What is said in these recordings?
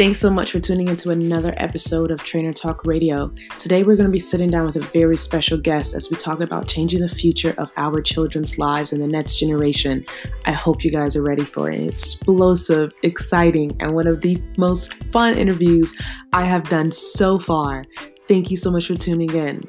Thanks so much for tuning into another episode of Trainer Talk Radio. Today, we're going to be sitting down with a very special guest as we talk about changing the future of our children's lives and the next generation. I hope you guys are ready for an explosive, exciting, and one of the most fun interviews I have done so far. Thank you so much for tuning in.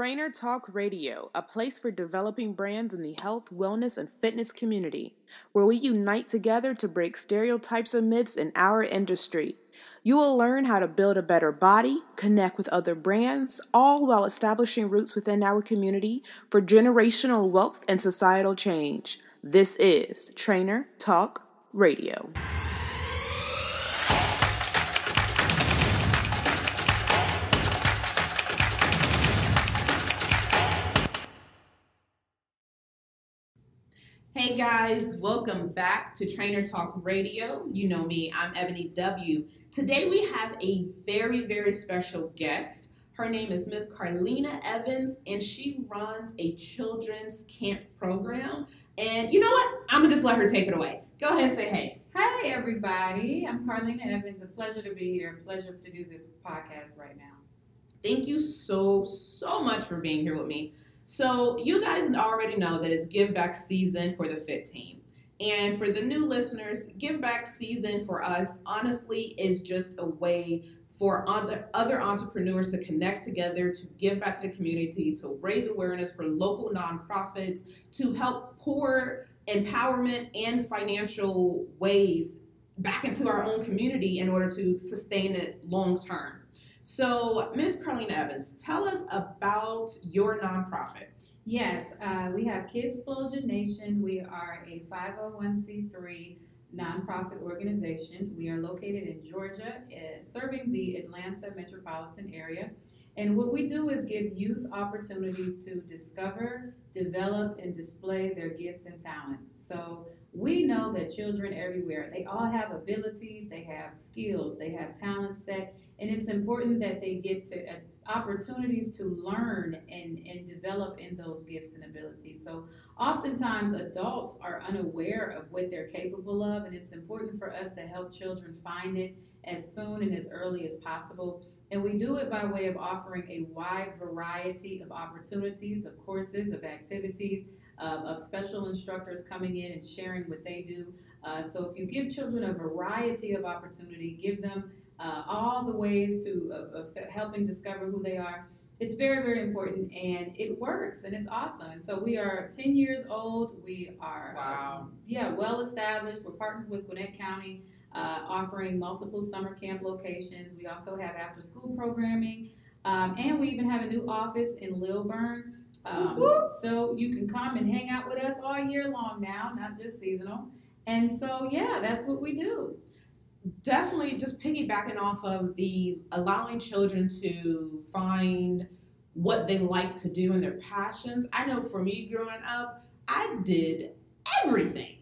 Trainer Talk Radio, a place for developing brands in the health, wellness, and fitness community, where we unite together to break stereotypes and myths in our industry. You will learn how to build a better body, connect with other brands, all while establishing roots within our community for generational wealth and societal change. This is Trainer Talk Radio. Hey guys, welcome back to Trainer Talk Radio. You know me, I'm Eboni W. Today we have a very, very special guest. Her name is Miss Carlina Evans, and she runs a children's camp program. And you know what? I'm gonna just let her take it away. Go ahead and say hey. Hey everybody, I'm Carlina Evans. A pleasure to be here. A pleasure to do this podcast right now. Thank you so, so much for being here with me. So you guys already know that it's give back season for the fit team. And for the new listeners, give back season for us honestly is just a way for other, other entrepreneurs to connect together, to give back to the community, to raise awareness for local nonprofits, to help pour empowerment and financial ways back into our own community in order to sustain it long term. So, Ms. Carlina Evans, tell us about your nonprofit. Yes, uh, we have Kidsplosion Nation. We are a 501c3 nonprofit organization. We are located in Georgia, uh, serving the Atlanta metropolitan area. And what we do is give youth opportunities to discover, develop, and display their gifts and talents. So we know that children everywhere, they all have abilities, they have skills, they have talent set, and it's important that they get to uh, opportunities to learn and, and develop in those gifts and abilities. So oftentimes adults are unaware of what they're capable of, and it's important for us to help children find it as soon and as early as possible. And we do it by way of offering a wide variety of opportunities, of courses, of activities, uh, of special instructors coming in and sharing what they do. Uh, so if you give children a variety of opportunity, give them uh, all the ways to uh, helping discover who they are. It's very, very important, and it works, and it's awesome. And so we are 10 years old. We are, wow. Um, yeah, well established. We're partnered with Gwinnett County, uh, offering multiple summer camp locations. We also have after school programming, um, and we even have a new office in Lilburn. Um, so you can come and hang out with us all year long now, not just seasonal. And so, yeah, that's what we do definitely just piggybacking off of the allowing children to find what they like to do and their passions. I know for me growing up, I did everything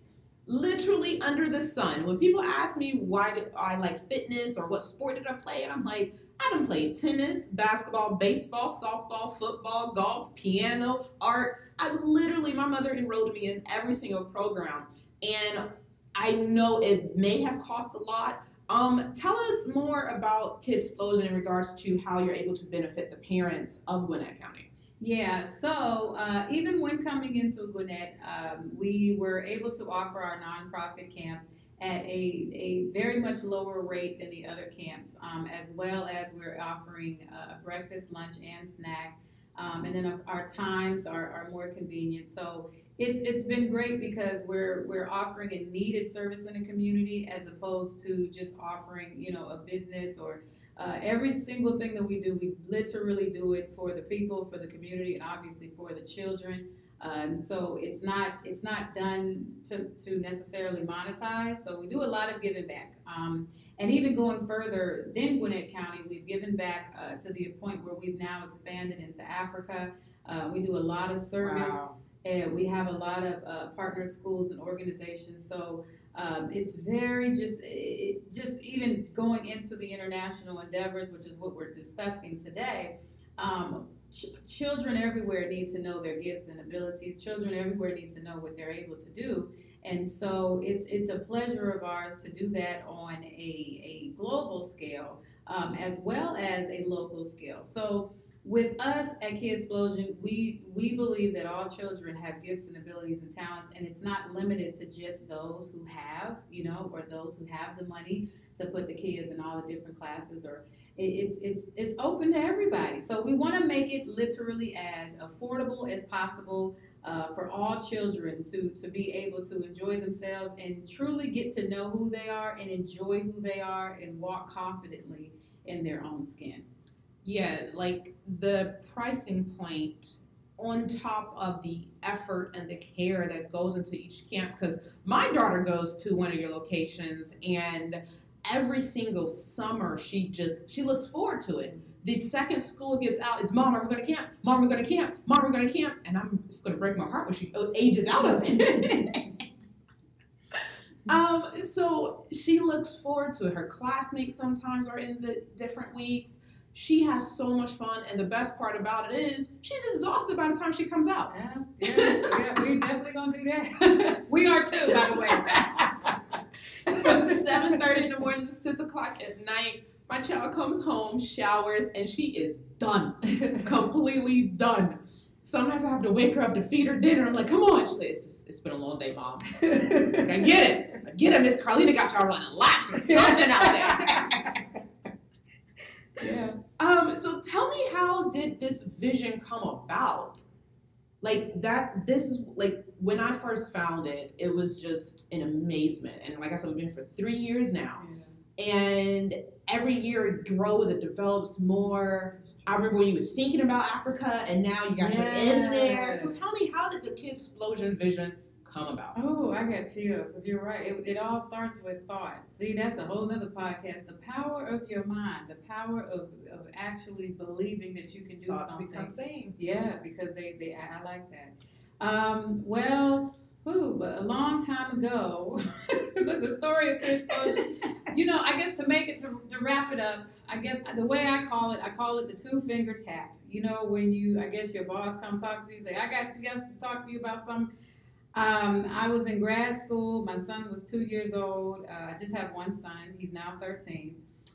literally under the sun. When people ask me why did I like fitness or what sport did I play, and I'm like, I done played tennis, basketball, baseball, softball, football, golf, piano, art. I literally, my mother enrolled me in every single program. And I know it may have cost a lot. Um, tell us more about Kidsplosion in regards to how you're able to benefit the parents of Gwinnett County. Yeah, so uh, even when coming into Gwinnett, um, we were able to offer our nonprofit camps at a, a very much lower rate than the other camps, um, as well as we're offering a breakfast, lunch, and snack. Um, and then our times are, are more convenient. So it's it's been great because we're we're offering a needed service in the community as opposed to just offering you know a business or uh, every single thing that we do we literally do it for the people for the community and obviously for the children. Uh, and so it's not it's not done to, to necessarily monetize so we do a lot of giving back. Um, and even going further than Gwinnett County we've given back uh, to the point where we've now expanded into Africa. Uh, we do a lot of service wow and we have a lot of uh, partnered schools and organizations. So um, it's very just it, just even going into the international endeavors, which is what we're discussing today. Um, ch- children everywhere need to know their gifts and abilities. Children everywhere need to know what they're able to do. And so it's it's a pleasure of ours to do that on a, a global scale um, as well as a local scale. So with us at Kidsplosion, we we believe that all children have gifts and abilities and talents, and it's not limited to just those who have, you know, or those who have the money to put the kids in all the different classes, or it, it's it's it's open to everybody. So we want to make it literally as affordable as possible. Uh, for all children to to be able to enjoy themselves and truly get to know who they are and enjoy who they are and walk confidently in their own skin. Yeah, like the pricing point on top of the effort and the care that goes into each camp because my daughter goes to one of your locations and every single summer she just she looks forward to it. The second school gets out it's mom are we going to camp? Mom we're going to camp? Mom we're going to camp? And i'm just going to break my heart when she ages out of it. Um so she looks forward to it. Her classmates sometimes are in the different weeks she has so much fun, and the best part about it is she's exhausted by the time she comes out. Yeah, yeah, yeah we definitely gonna do that. we are too, by the way. From seven thirty in the morning to six o'clock at night, my child comes home, showers, and she is done, completely done. Sometimes I have to wake her up to feed her dinner. I'm like, come on. She's like, it's just, it's been a long day, mom. like, I get it. I get it. Miss Carlina got y'all running laps or something out there. yeah. Um, so tell me how did this vision come about? Like that this is like when I first found it, it was just an amazement. And like I said, we've been for three years now. Yeah. And every year it grows, it develops more. I remember when you were thinking about Africa and now you got yeah. your in there. So tell me how did the Kidsplosion vision come about? Oh, I got chills because you're right. It, it all starts with thought. See, that's a whole other podcast. The power of your mind, the power of, of actually believing that you can do Thoughts something. become things. Yeah, because they, they I, I like that. Um, well, Ooh, a long time ago, the, the, story of this, book, you know, I guess to make it to, to wrap it up, I guess the way I call it, I call it the two finger tap. You know, when you, I guess your boss come talk to you, say, I got to, got to talk to you about something um, I was in grad school. My son was two years old. Uh, I just have one son. He's now 13.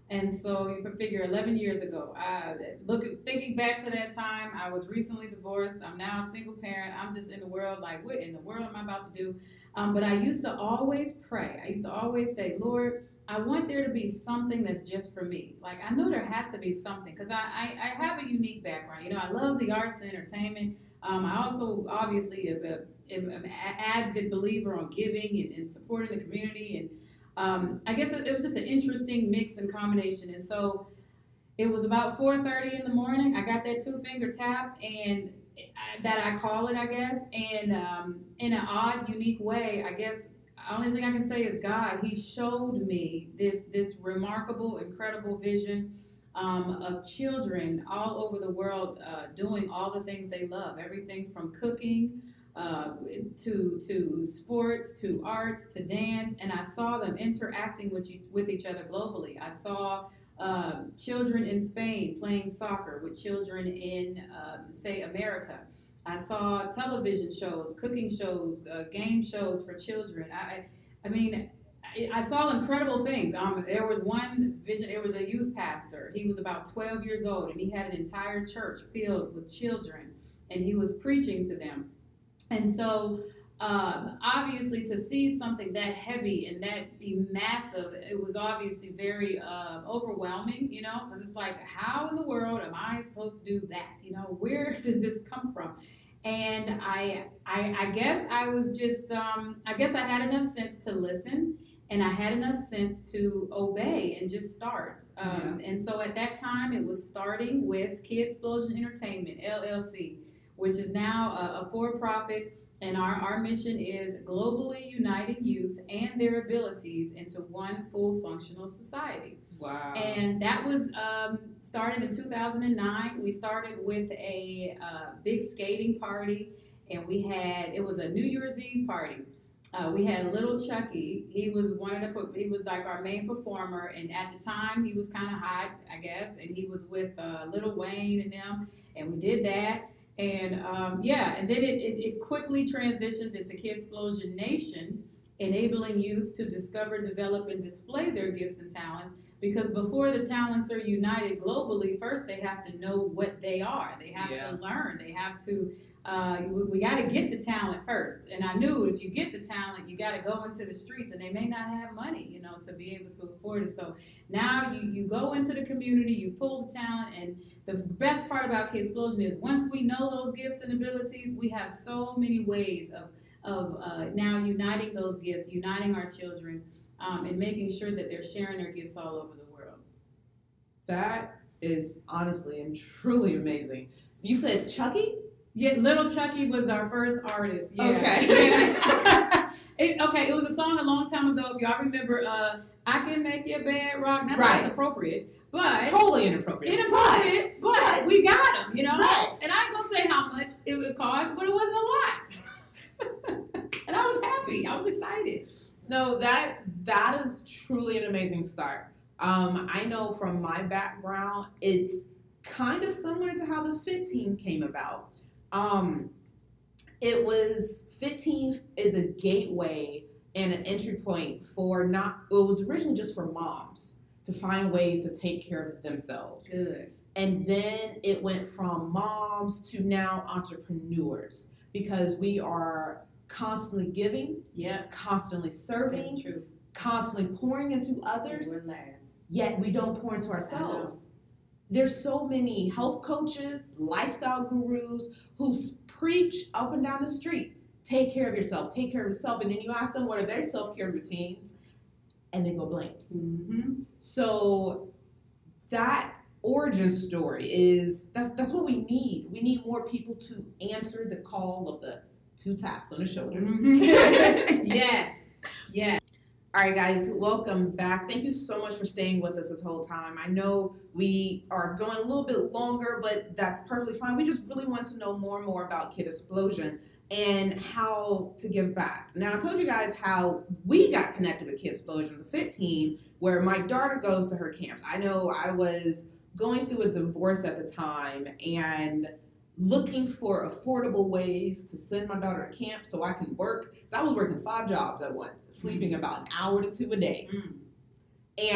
And so you can figure 11 years ago, I, look, thinking back to that time, I was recently divorced. I'm now a single parent. I'm just in the world like, what in the world am I about to do? Um, but I used to always pray. I used to always say, Lord, I want there to be something that's just for me. Like I know there has to be something because I, I, I, have a unique background. You know, I love the arts and entertainment. Um, I also obviously have am an avid believer on giving and, and supporting the community. And um, I guess it, it, was just an interesting mix and combination. And so it was about 4.30 in the morning. I got that two finger tap and I, that I call it, I guess. And um, in an odd, unique way, I guess the only thing I can say is God, He showed me this, this remarkable, incredible vision. Um, of children all over the world uh, doing all the things they love. Everything from cooking uh, to to sports, to arts, to dance, and I saw them interacting with each, with each other globally. I saw uh, children in Spain playing soccer with children in, uh, say, America. I saw television shows, cooking shows, uh, game shows for children. I, I mean, I saw incredible things. Um, there was one vision. There was a youth pastor. He was about 12 years old, and he had an entire church filled with children, and he was preaching to them. And so, um, obviously, to see something that heavy and that be massive, it was obviously very uh, overwhelming, you know, because it's like, how in the world am I supposed to do that? You know, where does this come from? And I, I, I guess I was just, um, I guess I had enough sense to listen and I had enough sense to obey and just start. Um, yeah. And so at that time, it was starting with Kidsplosion Entertainment LLC which is now a, a for profit. And our, our mission is globally uniting youth and their abilities into one full functional society. Wow. And that was um, started in 2009. We started with a uh, big skating party, and we had, it was a New Year's Eve party. Uh, we had Little Chuckee. He was one of the he was like our main performer, and at the time he was kind of hot, I guess, and he was with uh, Lil Wayne and them. and we did that. And um, yeah, and then it, it, it quickly transitioned into Kidsplosion Nation, enabling youth to discover, develop, and display their gifts and talents. Because before the talents are united globally, first they have to know what they are. They have Yeah. to learn. They have to. Uh, we, we got to get the talent first. And I knew if you get the talent, you got to go into the streets, and they may not have money, you know, to be able to afford it. So now you you go into the community, you pull the talent, and the best part about Kidsplosion is once we know those gifts and abilities, we have so many ways of of uh, now uniting those gifts, uniting our children, um, and making sure that they're sharing their gifts all over the world. That is honestly and truly amazing. You said Chuckee? Yeah, Little Chuckee was our first artist. Yeah. Okay. Yeah. it, okay, it was a song a long time ago. If y'all remember, uh, I can make your bed rock. Now Right. that's appropriate, but Totally inappropriate. inappropriate. But, but- we got them, you know. Right. And I ain't gonna say how much it would cost, but it wasn't a lot. and I was happy. I was excited. No, that that is truly an amazing start. Um, I know from my background, it's kind of similar to how the Fit Team came about. Um, it was Fit Teams is a gateway and an entry point for not. It was originally just for moms to find ways to take care of themselves. Good. And then it went from moms to now entrepreneurs because we are constantly giving, yeah, constantly serving, That's true. constantly pouring into others, yet we don't pour into ourselves. There's so many health coaches, lifestyle gurus who preach up and down the street take care of yourself, take care of yourself. And then you ask them what are their self care routines, and they go blank. Mm-hmm. So that origin story is that's that's what we need. We need more people to answer the call of the two taps on the shoulder. yes. Yes. All right, guys, welcome back. Thank you so much for staying with us this whole time. I know we are going a little bit longer, but that's perfectly fine. We just really want to know more and more about Kidsplosion and how to give back. Now, I told you guys how we got connected with Kidsplosion, the FIT team, where my daughter goes to her camps. I know I was going through a divorce at the time and looking for affordable ways to send my daughter to camp so I can work. So I was working five jobs at once, sleeping about an hour to two a day. Mm.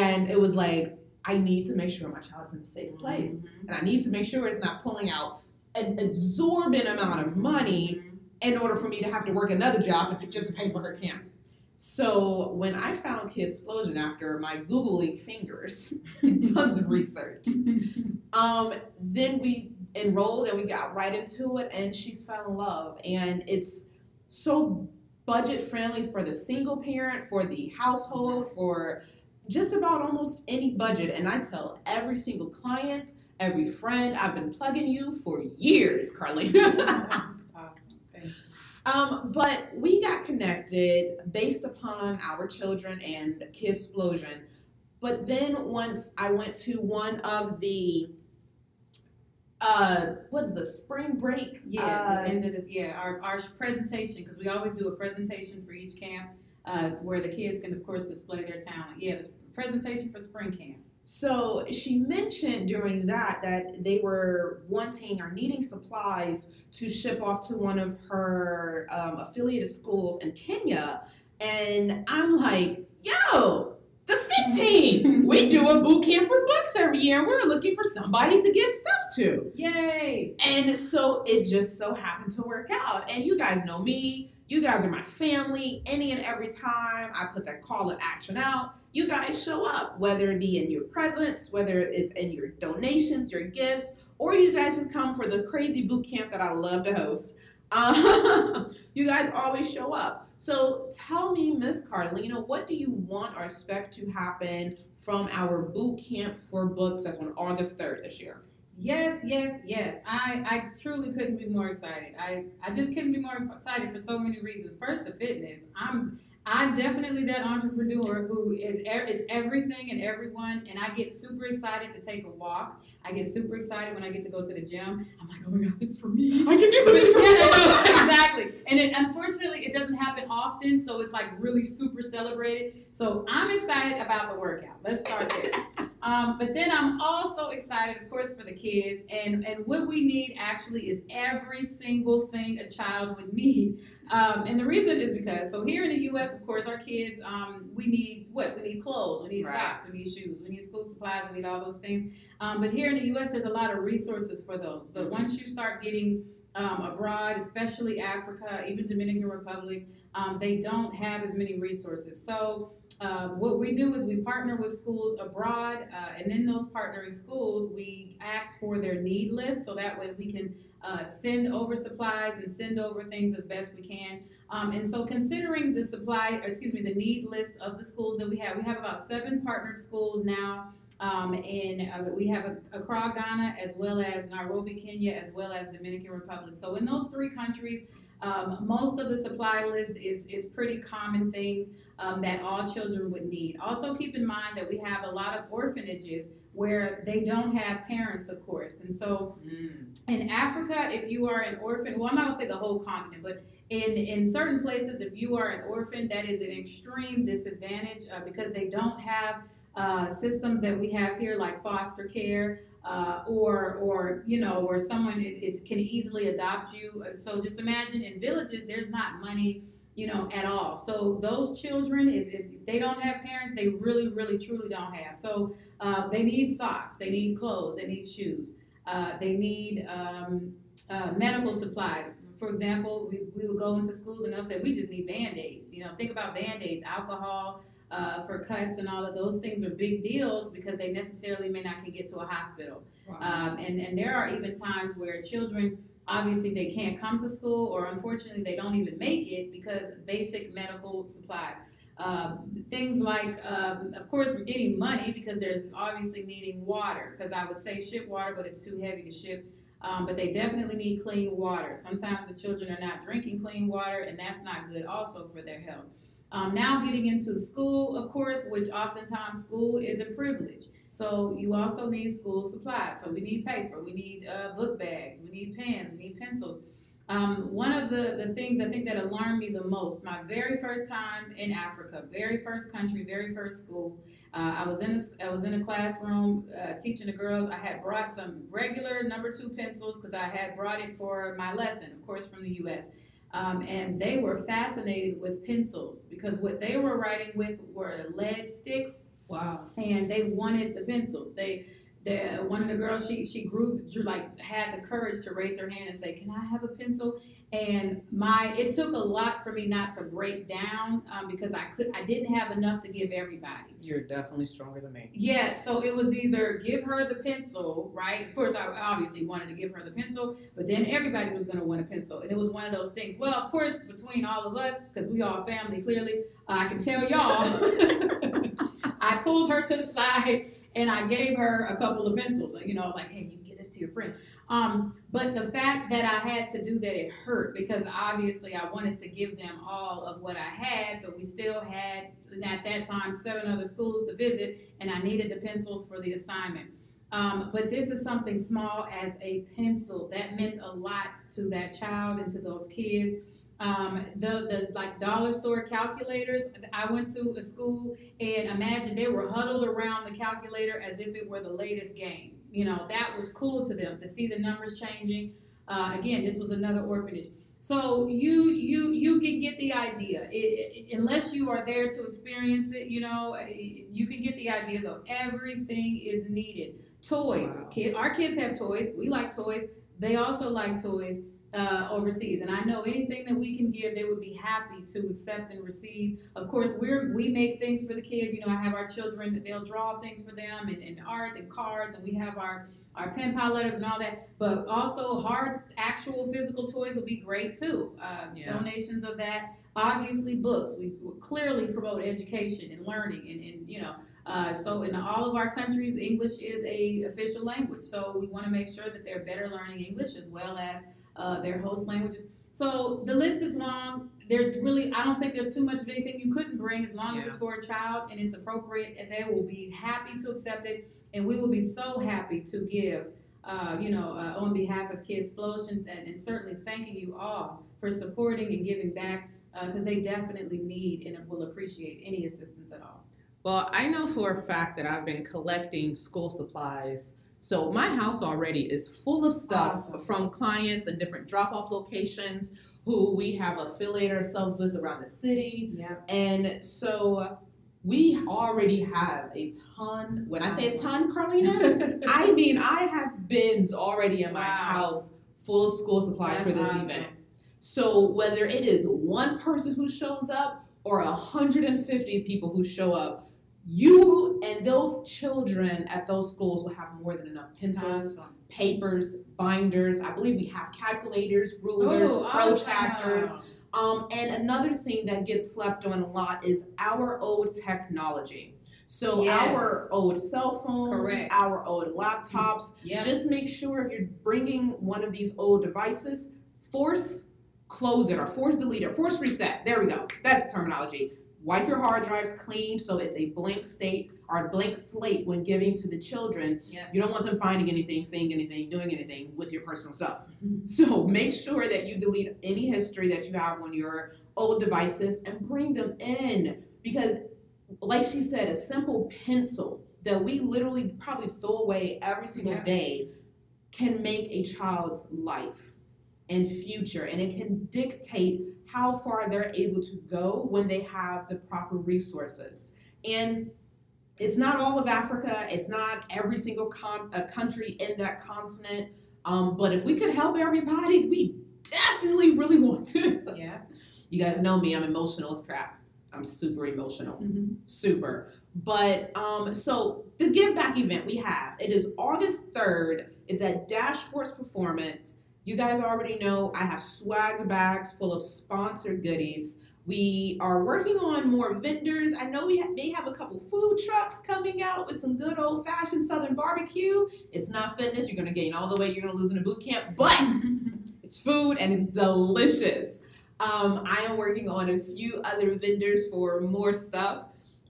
And it was like, I need to make sure my child is in a safe place. Mhm. And I need to make sure it's not pulling out an exorbitant amount of money Mhm. in order for me to have to work another job to just pay for her camp. So when I found Kidsplosion after my Googling fingers tons of research, um, then we enrolled and we got right into it and she's fell in love. And it's so budget friendly for the single parent for the household for just about almost any budget. And i tell every single client every friend i've been plugging you for years carly um, but we got connected based upon our children and Kidsplosion. But then once I went to one of the uh what's the spring break? Yeah, uh, the end of the yeah, our, our presentation because we always do a presentation for each camp, uh, where the kids can of course display their talent. Yeah, the presentation for spring camp. So she mentioned during that that they were wanting or needing supplies to ship off to one of her um, affiliated schools in Kenya, and I'm like, "Yo, the Fit Team, we do a boot camp for books every year, we're looking for somebody to give stuff to." Yay! And so it just so happened to work out. And you guys know me. You guys are my family. Any and every time I put that call to action out, you guys show up, whether it be in your presence, whether it's in your donations, your gifts, or you guys just come for the crazy boot camp that I love to host. Um, you guys always show up. So tell me, Miss you know, what do you want or expect to happen from our boot camp for books that's on August 3rd this year? Yes, yes, yes. I, I truly couldn't be more excited. I, I just couldn't be more excited for so many reasons. First, the fitness. I'm I'm definitely that entrepreneur who is it's everything and everyone, and I get super excited to take a walk. I get super excited when I get to go to the gym. I'm like, oh my god, it's for me. I can do something for myself. Exactly. And it, unfortunately, it doesn't happen often so it's like really super celebrated. So I'm excited about the workout. Let's start there. Um, but then I'm also excited, of course, for the kids. And, and what we need actually is every single thing a child would need. Um, and the reason is because, so here in the U.S., of course, our kids, um, we need what? We need clothes, we need Right. socks, we need shoes, we need school supplies, we need all those things. Um, but here in the U.S., there's a lot of resources for those. But once you start getting um, abroad, especially Africa, even Dominican Republic, um, they don't have as many resources. So uh, what we do is we partner with schools abroad, uh, and in those partnering schools, we ask for their need list so that way we can uh, send over supplies and send over things as best we can. Um, and so, considering the supply, excuse me, the need list of the schools that we have, we have about seven partnered schools now. Um, and uh, we have Accra, Ghana, as well as Nairobi, Kenya, as well as Dominican Republic. So, in those three countries, um, most of the supply list is, is pretty common things um, that all children would need. Also, keep in mind that we have a lot of orphanages where they don't have parents, of course. And so, Mm. in Africa, if you are an orphan, well, I'm not gonna say the whole continent, but in, in certain places, if you are an orphan, that is an extreme disadvantage uh, because they don't have uh, systems that we have here, like foster care. Uh, or, or you know, where someone it, it can easily adopt you. Uh, So just imagine in villages, there's not money, you know, at all. So those children, if, if they don't have parents, they really, really, truly don't have. So uh, they need socks, they need clothes, they need shoes. Uh, they need um, medical supplies. For example, we, we would go into schools and they'll say, we just need band aids. You know, think about band aids, alcohol uh, for cuts, and all of those things are big deals because they necessarily may not can get to a hospital. Wow. Um, and, and there are even times where children, obviously, they can't come to school, or unfortunately, they don't even make it because basic medical supplies. Um, things like, um, of course, any money because there's obviously needing water. Because I would say ship water, but it's too heavy to ship. Um, but they definitely need clean water. Sometimes the children are not drinking clean water, and that's not good also for their health. Um, now, getting into school, of course, which oftentimes school is a privilege. So you also need school supplies. So we need paper, we need uh, book bags, we need pens, we need pencils. Um, one of the, the things I think that alarmed me the most, my very first time in Africa, very first country, very first school, uh, I was in a, I was in a classroom uh, teaching the girls. I had brought some regular number two pencils because I had brought it for my lesson, of course, from the U.S. Um, and they were fascinated with pencils because what they were writing with were lead sticks wow. and they wanted the pencils. They, the one of the girls, she she grew, drew, like had the courage to raise her hand and say, "Can I have a pencil?" And my it took a lot for me not to break down um, because I could I didn't have enough to give everybody. You're definitely stronger than me. Yeah, so it was either give her the pencil, right? Of course, I obviously wanted to give her the pencil, but then everybody was going to want a pencil, and it was one of those things. Well, of course, between all of us, because we all family, clearly, uh, I can tell y'all. I pulled her to the side and I gave her a couple of pencils. You know, like, hey, you can give this to your friend. Um, but the fact that I had to do that, it hurt because obviously I wanted to give them all of what I had, but we still had at that time seven other schools to visit, and I needed the pencils for the assignment. Um, but this is something small as a pencil that meant a lot to that child and to those kids. Um, the the like dollar store calculators. I went to a school and imagine they were huddled around the calculator as if it were the latest game. You know that was cool to them to see the numbers changing. Uh, again, this was another orphanage. So you you you can get the idea. It, unless you are there to experience it, you know, you can get the idea. Though everything is needed. Toys. Wow. Kid, our kids have toys. We like toys. They also like toys uh, overseas. And I know anything that we can give, they would be happy to accept and receive. Of course, we're we make things for the kids. You know, I have our children; they'll draw things for them and, and art and cards, and we have our our pen pal letters and all that. But also, hard, actual physical toys would be great too. Uh, Yeah. Donations of that. Obviously, books. We clearly promote education and learning, and, and you know. Uh, so in all of our countries, English is a official language. So we want to make sure that they're better learning English as well as uh, their host languages. So the list is long. There's really, I don't think there's too much of anything you couldn't bring as long as it's for a child and it's appropriate, and they will be happy to accept it, and we will be so happy to give. Uh, you know, uh, on behalf of Kidsplosion, and, and certainly thanking you all for supporting and giving back. because they definitely need and will appreciate any assistance at all. Well, I know for a fact that I've been collecting school supplies. So my house already is full of stuff Awesome. from clients and different drop off locations who we have affiliated ourselves with around the city. Yeah. And so we already have a ton. When I say a ton, Carlina, I mean I have bins already in my Wow. house full of school supplies for this awesome. event. So whether it is one person who shows up or 150 people who show up, you and those children at those schools will have more than enough pencils, Awesome. papers, binders. I believe we have calculators, rulers, Oh, protractors. awesome. Um, and another thing that gets slept on a lot is our old technology. So Yes. our old cell phones, Correct. our old laptops. Yeah. Just make sure if you're bringing one of these old devices, force close it or force delete or force reset. There we go. That's terminology. Wipe your hard drives clean so it's a blank state or blank slate when giving to the children. Yeah. You don't want them finding anything, saying anything, doing anything with your personal stuff. Mhm. So make sure that you delete any history that you have on your old devices and bring them in because, like she said, a simple pencil that we literally probably throw away every single Yeah. day can make a child's life and future and it can dictate how far they're able to go when they have the proper resources and it's not all of africa it's not every single con- uh, country in that continent um, but if we could help everybody we definitely really want to Yeah. you guys know me i'm emotional as crap i'm super emotional Mhm. super. But um, so the give back event we have it is August third. It's at Dash Sports Performance. You guys already know I have swag bags full of sponsored goodies. We are working on more vendors. I know we may have a couple food trucks coming out with some good old fashioned Southern barbecue. It's not fitness. You're gonna gain all the weight you're gonna lose in a boot camp, but it's food and it's delicious. Um, I am working on a few other vendors for more stuff.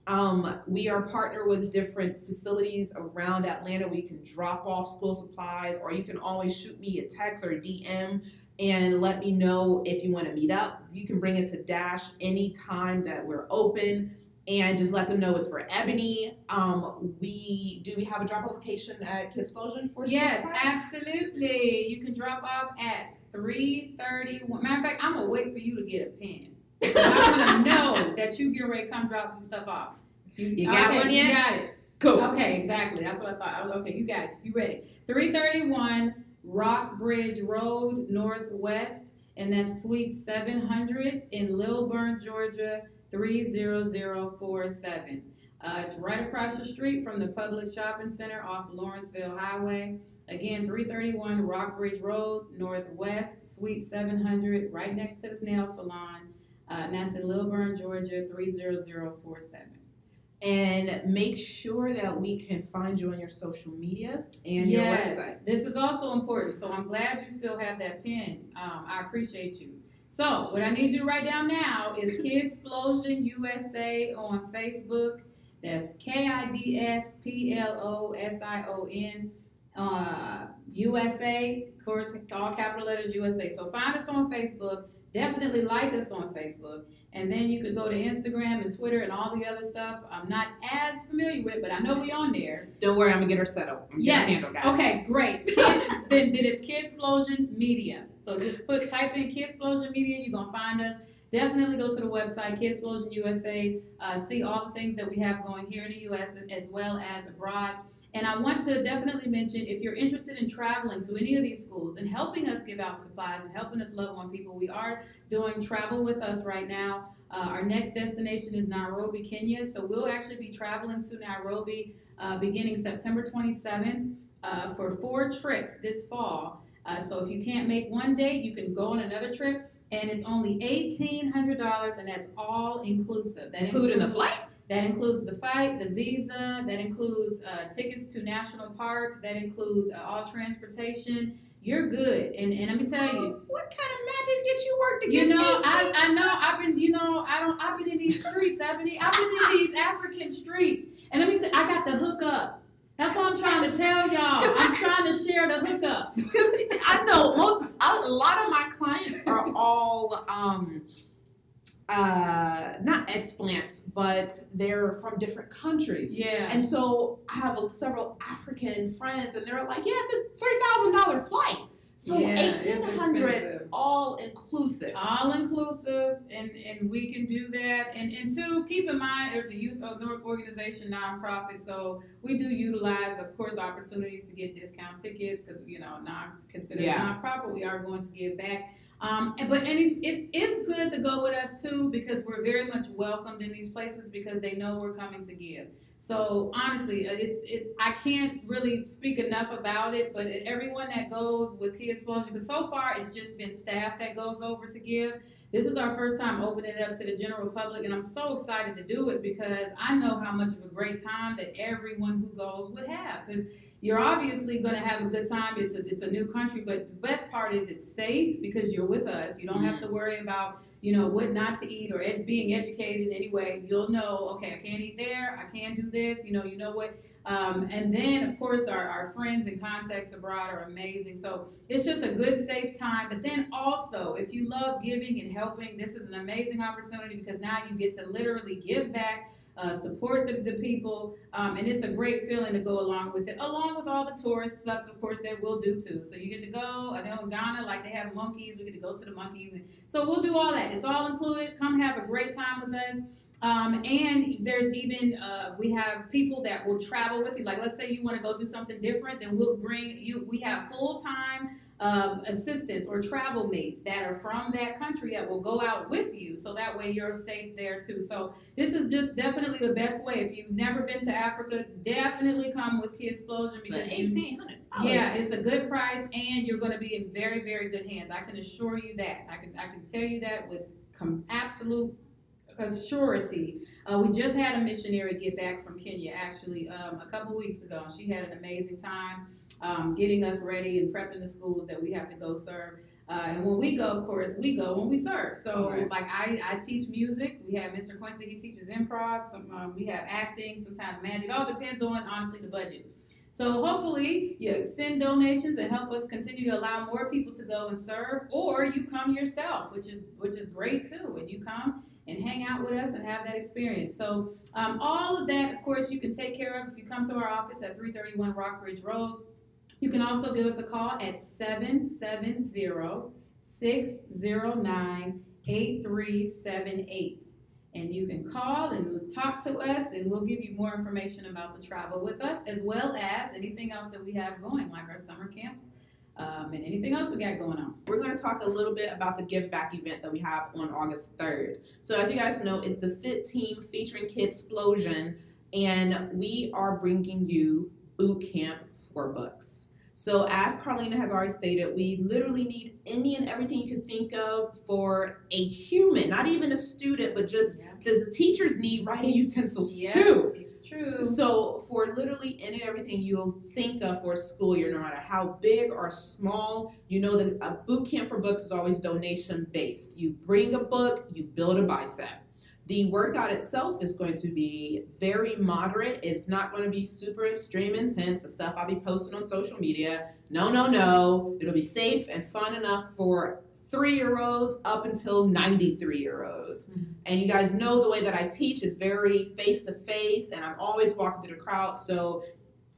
Um, we are partnered with different facilities around Atlanta where you can drop off school supplies, or you can always shoot me a text or a DM and let me know if you want to meet up. You can bring it to Dash anytime that we're open and just let them know it's for Eboni. Um, we do we have a drop off location at Kidsplosion for school Yes, absolutely. You can drop off at three thirty. Matter of fact, I'm gonna wait for you to get a pen. I want to know that you get ready to come drop some stuff off. You got okay, one You yet? got it. Cool. Okay, exactly. That's what I thought. I was, okay, you got it. You ready? Three thirty one Rockbridge Road Northwest, and that's Suite seven hundred in Lilburn, Georgia three zero zero four seven. Uh, it's right across the street from the Publix Shopping Center off Lawrenceville Highway. Again, 331 Rockbridge Road, Northwest, Suite 700, right next to the nail salon. Uh, and that's in Lilburn, Georgia, 30047. And make sure that we can find you on your social medias and your website. this is also important. So I'm glad you still have that pen. Um, I appreciate you. So what I need you to write down now is Kidsplosion USA on Facebook. That's K I D S P L O S I O N uh, USA. Of course, all capital letters USA. So find us on Facebook. Definitely like us on Facebook. And then you could go to Instagram and Twitter and all the other stuff I'm not as familiar with, but I know we on there. Don't worry, I'm gonna get her settled. I'm Yes. guys. Okay, great. Then, then it's Kidsplosion Media. So just put type in Kidsplosion Media, you're gonna find us. Definitely go to the website Kidsplosion USA. Uh, see all the things that we have going here in the U.S. as well as abroad. And I want to definitely mention if you're interested in traveling to any of these schools and helping us give out supplies and helping us love on people, we are doing travel with us right now. Uh, our next destination is Nairobi, Kenya. So we'll actually be traveling to Nairobi uh, beginning September 27th uh, for four trips this fall. Uh, so if you can't make one date, you can go on another trip, and it's only eighteen hundred dollars, and that's all inclusive. That Including the flight? That includes the fight, the visa. That includes uh, tickets to national park. That includes uh, all transportation. You're good, and and let me tell you, What kind of magic did you work to get you know, I, I know I've been, you know, I don't, I've been in these streets. I've been, I've been in these African streets, and let me tell, I got the hookup. That's what I'm trying to tell y'all. I'm trying to share the hookup. Because I know most, a lot of my clients are all um, uh, not explants, but they're from different countries. Yeah. And so I have several African friends, and they're like, "Yeah, this three thousand dollar flight, so Yeah, eighteen hundred all inclusive." all inclusive and and we can do that and and two keep in mind there's a youth or- organization nonprofit so we do utilize of course opportunities to get discount tickets because you know not considered Yeah. a nonprofit we are going to give back um, but and it's, it's it's good to go with us too because we're very much welcomed in these places because they know we're coming to give so honestly, uh, it, it I can't really speak enough about it. But everyone that goes with Kidsplosion, because so far it's just been staff that goes over to give. This is our first time opening it up to the general public, and I'm so excited to do it because I know how much of a great time that everyone who goes would have. Because you're obviously going to have a good time. It's a, it's a new country, but the best part is it's safe because you're with us. You don't have to worry about you know what not to eat or ed- being educated in any way. You'll know okay, I can't eat there. I can't do this. You know, you know what. Um, and then of course our, our friends and contacts abroad are amazing. So it's just a good safe time. But then also if you love giving and helping, this is an amazing opportunity because now you get to literally give back uh, support the, the people, um, and it's a great feeling to go along with it, along with all the tourist stuff, of course, that we'll do too. So you get to go. I know in Ghana, like they have monkeys, we get to go to the monkeys, and so we'll do all that. It's all included. Come have a great time with us. Um, and there's even uh, we have people that will travel with you. Like let's say you want to go do something different, then we'll bring you. We have full time um, assistants or travel mates that are from that country that will go out with you, so that way you're safe there too. So this is just definitely the best way. If you've never been to Africa, definitely come with Kidsplosion because you- eighteen hundred. yeah, it's a good price, and you're going to be in very, very good hands. I can assure you that. I can, I can tell you that with com- absolute surety. Uh, we just had a missionary get back from Kenya actually um, a couple weeks ago, she had an amazing time um, getting us ready and prepping the schools that we have to go serve. Uh, and when we go, of course, we go when we serve. So, Right. like I, I teach music. We have Mr. Quincy. He teaches improv. Some, um, we have acting. Sometimes magic. It all depends on honestly the budget. So hopefully you send donations and help us continue to allow more people to go and serve, or you come yourself, which is which is great too, and you come and hang out with us and have that experience. So um, all of that, of course, you can take care of if you come to our office at 331 Rockbridge Road. You can also give us a call at 770 609 8378. And you can call and talk to us, and we'll give you more information about the travel with us, as well as anything else that we have going, like our summer camps um, and anything else we got going on. We're going to talk a little bit about the Give Back event that we have on August 3rd. So, as you guys know, it's the Fit Team featuring Kidsplosion, and we are bringing you boot camp for books. So, as Carlina has already stated, we literally need any and everything you can think of for a human, not even a student, but just the teachers need writing utensils Yeah, too. it's true. So for literally any and everything you'll think of for a school year, no matter how big or small, you know that a boot camp for books is always donation based. You bring a book, you build a bicep. The workout itself is going to be very moderate. It's not going to be super extreme intense, the stuff I'll be posting on social media. No, no, no. It'll be safe and fun enough for three year olds up until 93 year olds. Mhm. And you guys know the way that I teach is very face to face, and I'm always walking through the crowd. So,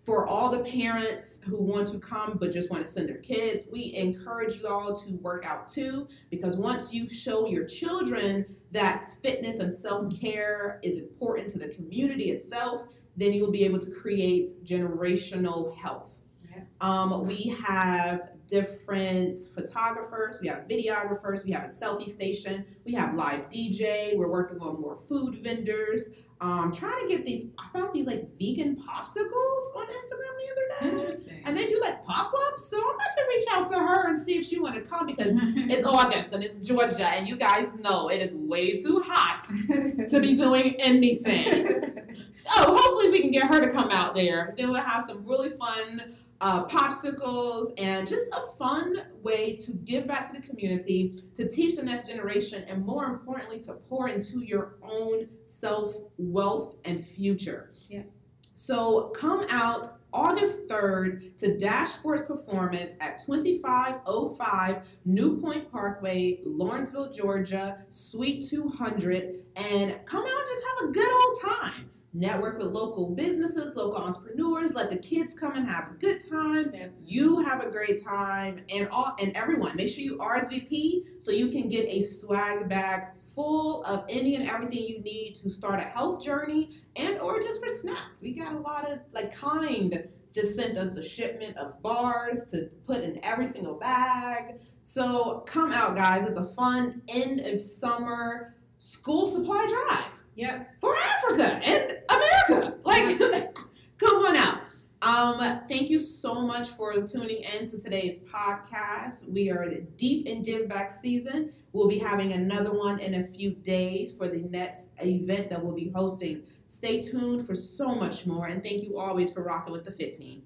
for all the parents who want to come but just want to send their kids, we encourage you all to work out too, because once you show your children that fitness and self care is important to the community itself, then you'll be able to create generational health. Yeah. Um, we have different photographers, we have videographers, we have a selfie station, we have live DJ, we're working on more food vendors. Um, trying to get these, I found these like vegan popsicles on Instagram the other day. Interesting. And they do like pop ups, so I'm about to reach out to her and see if she want to come because it's August and it's Georgia, and you guys know it is way too hot to be doing anything. So hopefully we can get her to come out there. Then we'll have some really fun uh, popsicles and just a fun way to give back to the community, to teach the next generation, and more importantly, to pour into your own self wealth and future. Yeah. So come out August 3rd to Dash Sports Performance at 2505 New Point Parkway, Lawrenceville, Georgia, Suite 200. And come out and just have a good old time. Network with local businesses, local entrepreneurs. Let the kids come and have a good time. Definitely. You have a great time, and all and everyone. Make sure you RSVP so you can get a swag bag full of any and everything you need to start a health journey and or just for snacks. We got a lot of like kind just sent us a shipment of bars to put in every single bag. So come out, guys. It's a fun end of summer school supply drive Yep. for Africa and America. Like, come on out. Um, thank you so much for tuning in to today's podcast. We are deep in give back season. We'll be having another one in a few days for the next event that we'll be hosting. Stay tuned for so much more, and thank you always for rocking with the Fit Team.